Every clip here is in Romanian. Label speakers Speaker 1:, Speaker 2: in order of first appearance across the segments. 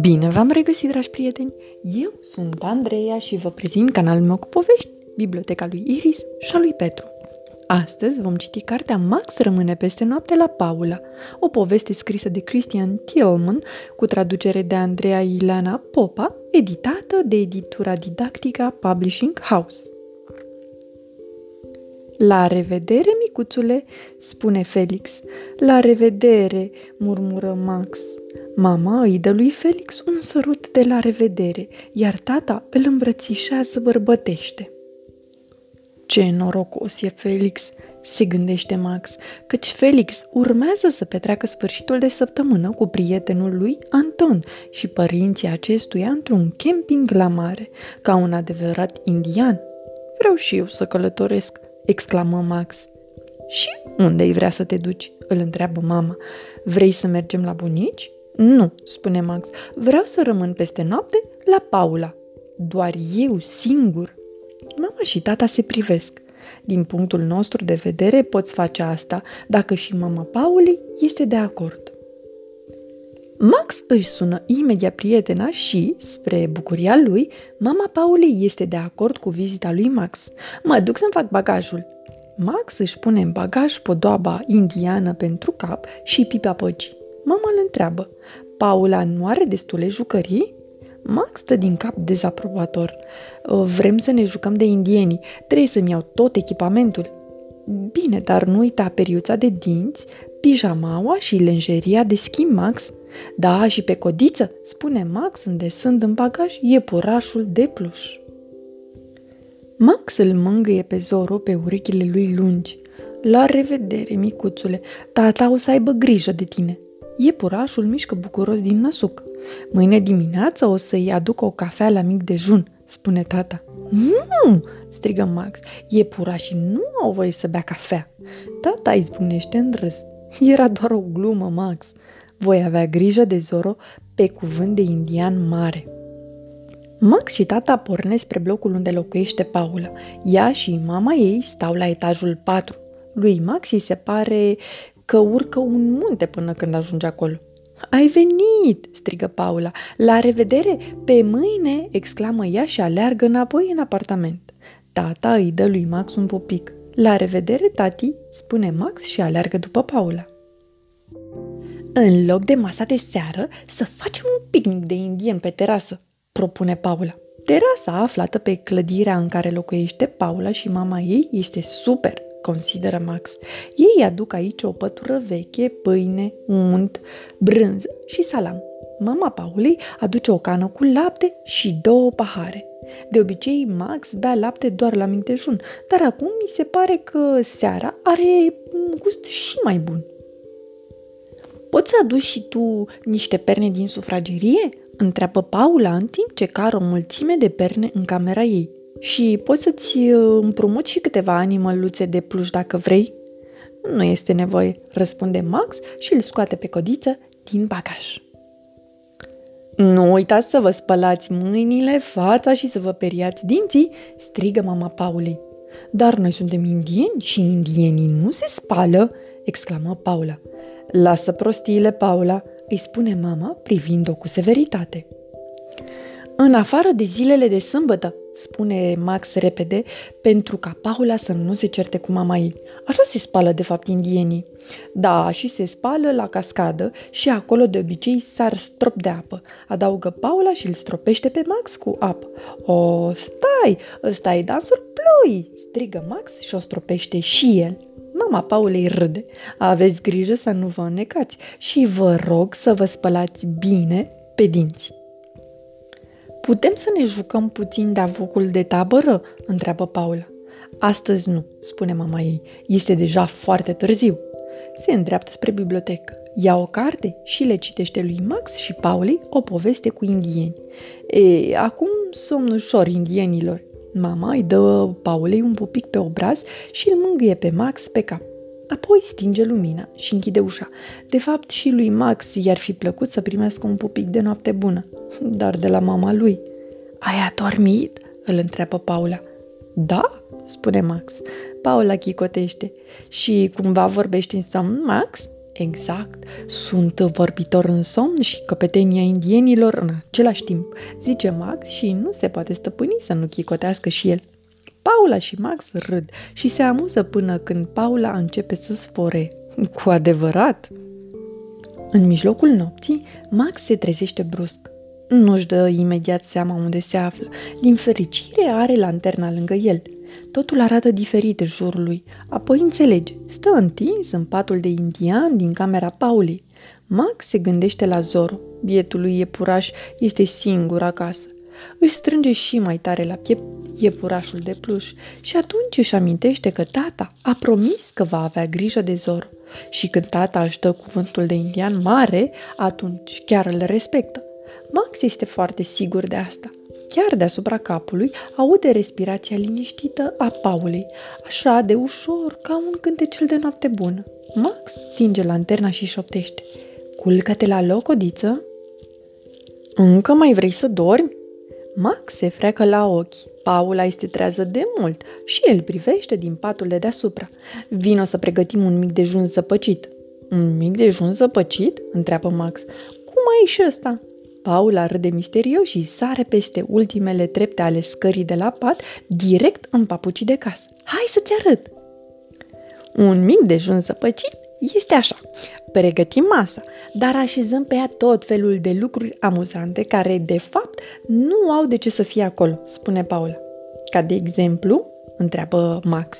Speaker 1: Bine v-am regăsit, dragi prieteni! Eu sunt Andreea și vă prezint canalul meu cu povești, Biblioteca lui Iris și a lui Petru. Astăzi vom citi cartea Max rămâne peste noapte la Paula, o poveste scrisă de Christian Tillman cu traducere de Andreea Ileana Popa, editată de editura Didactica Publishing House. La revedere, micuțule, spune Felix. La revedere, murmură Max. Mama îi dă lui Felix un sărut de la revedere, iar tata îl îmbrățișează bărbătește. Ce norocos e Felix, se gândește Max, căci Felix urmează să petreacă sfârșitul de săptămână cu prietenul lui Anton și părinții acestuia într-un camping la mare, ca un adevărat indian. Vreau și eu să călătoresc, exclamă Max. Și unde îi vrea să te duci? îl întreabă mama. Vrei să mergem la bunici? Nu, spune Max, vreau să rămân peste noapte la Paula. Doar eu singur. Mama și tata se privesc. Din punctul nostru de vedere poți face asta dacă și mama Pauli este de acord. Max își sună imediat prietena și, spre bucuria lui, mama Pauli este de acord cu vizita lui Max. Mă duc să-mi fac bagajul. Max își pune în bagaj podoaba indiană pentru cap și pipa păcii. Mama îl întreabă, Paula nu are destule jucării? Max stă din cap dezaprobator. Vrem să ne jucăm de indieni, trebuie să-mi iau tot echipamentul. Bine, dar nu uita periuța de dinți, pijamaua și lenjeria de schimb, Max. Da, și pe codiță, spune Max îndesând în bagaj iepurașul de pluș. Max îl mângâie pe Zoro pe urechile lui lungi. La revedere, micuțule, tata o să aibă grijă de tine. Iepurașul mișcă bucuros din năsuc. Mâine dimineață o să-i aduc o cafea la mic dejun, spune tata. Nu! strigă Max. Iepurașii nu au voie să bea cafea. Tata izbucnește în râs. Era doar o glumă, Max. Voi avea grijă de Zoro pe cuvânt de indian mare. Max și tata pornesc spre blocul unde locuiește Paula. Ea și mama ei stau la etajul 4. Lui Max îi se pare că urcă un munte până când ajunge acolo. Ai venit!" strigă Paula. La revedere! Pe mâine!" exclamă ea și aleargă înapoi în apartament. Tata îi dă lui Max un pupic. La revedere, tati!" spune Max și aleargă după Paula. În loc de masa de seară, să facem un picnic de indien pe terasă, propune Paula. Terasa aflată pe clădirea în care locuiește Paula și mama ei este super, consideră Max. Ei aduc aici o pătură veche, pâine, unt, brânză și salam. Mama Paulei aduce o cană cu lapte și două pahare. De obicei, Max bea lapte doar la mic dejun, dar acum mi se pare că seara are un gust și mai bun. Poți să aduci și tu niște perne din sufragerie? Întreabă Paula în timp ce cară o mulțime de perne în camera ei. Și poți să-ți uh, împrumut și câteva animăluțe de pluș dacă vrei? Nu este nevoie, răspunde Max și îl scoate pe codiță din bagaj. Nu uitați să vă spălați mâinile, fața și să vă periați dinții, strigă mama Paulei. Dar noi suntem indieni și indienii nu se spală, exclamă Paula. Lasă prostiile, Paula, îi spune mama privind-o cu severitate. În afară de zilele de sâmbătă, spune Max repede, pentru ca Paula să nu se certe cu mama ei. Așa se spală, de fapt, indienii. Da, și se spală la cascadă și acolo de obicei sar strop de apă. Adaugă Paula și îl stropește pe Max cu apă. O, stai, ăsta e dansul ploi, strigă Max și o stropește și el. Mama Paulei râde. Aveți grijă să nu vă înnecați și vă rog să vă spălați bine pe dinți. Putem să ne jucăm puțin de avocul de tabără?" întreabă Paula. Astăzi nu, spune mama ei. Este deja foarte târziu. Se îndreaptă spre bibliotecă. Ia o carte și le citește lui Max și Pauli o poveste cu indieni. E, acum somn ușor indienilor. Mama îi dă Paulei un pupic pe obraz și îl mângâie pe Max pe cap. Apoi stinge lumina și închide ușa. De fapt, și lui Max i-ar fi plăcut să primească un pupic de noapte bună, dar de la mama lui. Ai adormit? îl întreabă Paula. Da, spune Max. Paula chicotește. Și cumva vorbești în somn, Max? Exact, sunt vorbitor în somn și căpetenia indienilor în același timp, zice Max și nu se poate stăpâni să nu chicotească și el. Paula și Max râd și se amuză până când Paula începe să sfore. Cu adevărat! În mijlocul nopții, Max se trezește brusc. Nu-și dă imediat seama unde se află. Din fericire are lanterna lângă el. Totul arată diferit în jurul lui. Apoi înțelege. Stă întins în patul de indian din camera Paulei. Max se gândește la Zoro. Bietul lui iepuraș este singur acasă. Își strânge și mai tare la piept iepurașul de pluș și atunci își amintește că tata a promis că va avea grijă de Zoro. Și când tata își dă cuvântul de indian mare, atunci chiar îl respectă. Max este foarte sigur de asta. Chiar deasupra capului aude respirația liniștită a Paulei, așa de ușor ca un cântecel de noapte bună. Max stinge lanterna și șoptește. Culcă-te la loc, odiță? Încă mai vrei să dormi? Max se freacă la ochi. Paula este trează de mult și el privește din patul de deasupra. Vino să pregătim un mic dejun zăpăcit. Un mic dejun zăpăcit? întreabă Max. Cum ai și ăsta? Paula râde misterios și sare peste ultimele trepte ale scării de la pat, direct în papucii de casă. Hai să-ți arăt! Un mic dejun zăpăcit este așa. Pregătim masa, dar așezăm pe ea tot felul de lucruri amuzante care, de fapt, nu au de ce să fie acolo, spune Paula. Ca de exemplu, întreabă Max,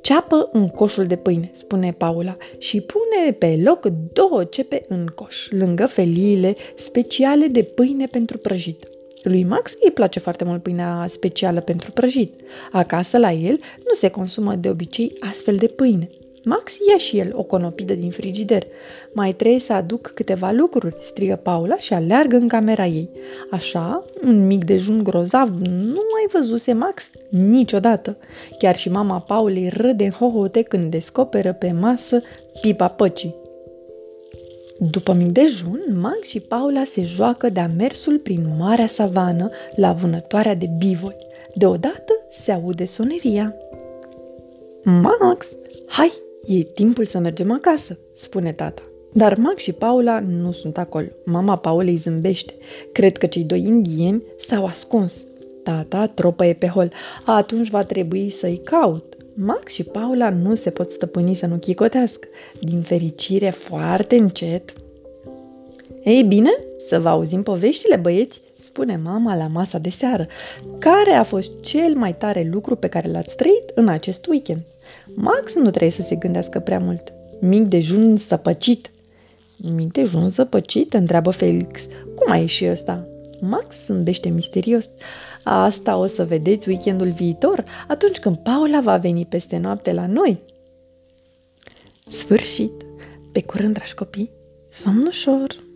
Speaker 1: ceapă în coșul de pâine, spune Paula, și pune pe loc două cepe în coș, lângă feliile speciale de pâine pentru prăjit. Lui Max îi place foarte mult pâinea specială pentru prăjit. Acasă la el nu se consumă de obicei astfel de pâine. Max ia și el o conopidă din frigider. Mai trebuie să aduc câteva lucruri, strigă Paula și aleargă în camera ei. Așa, un mic dejun grozav nu mai văzuse Max niciodată. Chiar și mama Paulei râde în hohote când descoperă pe masă pipa păcii. După mic dejun, Max și Paula se joacă de-a mersul prin marea savană la vânătoarea de bivoli. Deodată se aude soneria. Max, hai, E timpul să mergem acasă, spune tata. Dar Max și Paula nu sunt acolo. Mama Paulei zâmbește. Cred că cei doi indieni s-au ascuns. Tata tropăie pe hol. Atunci va trebui să-i caut. Max și Paula nu se pot stăpâni să nu chicotească. Din fericire, foarte încet. Ei bine, să vă auzim poveștile, băieți, spune mama la masa de seară. Care a fost cel mai tare lucru pe care l-ați trăit în acest weekend? Max nu trebuie să se gândească prea mult. Mic dejun săpăcit. Mic dejun săpăcit? întreabă Felix. Cum ai ieșit ăsta? Max zâmbește misterios. Asta o să vedeți weekendul viitor, atunci când Paula va veni peste noapte la noi. Sfârșit! Pe curând, dragi copii, somn ușor!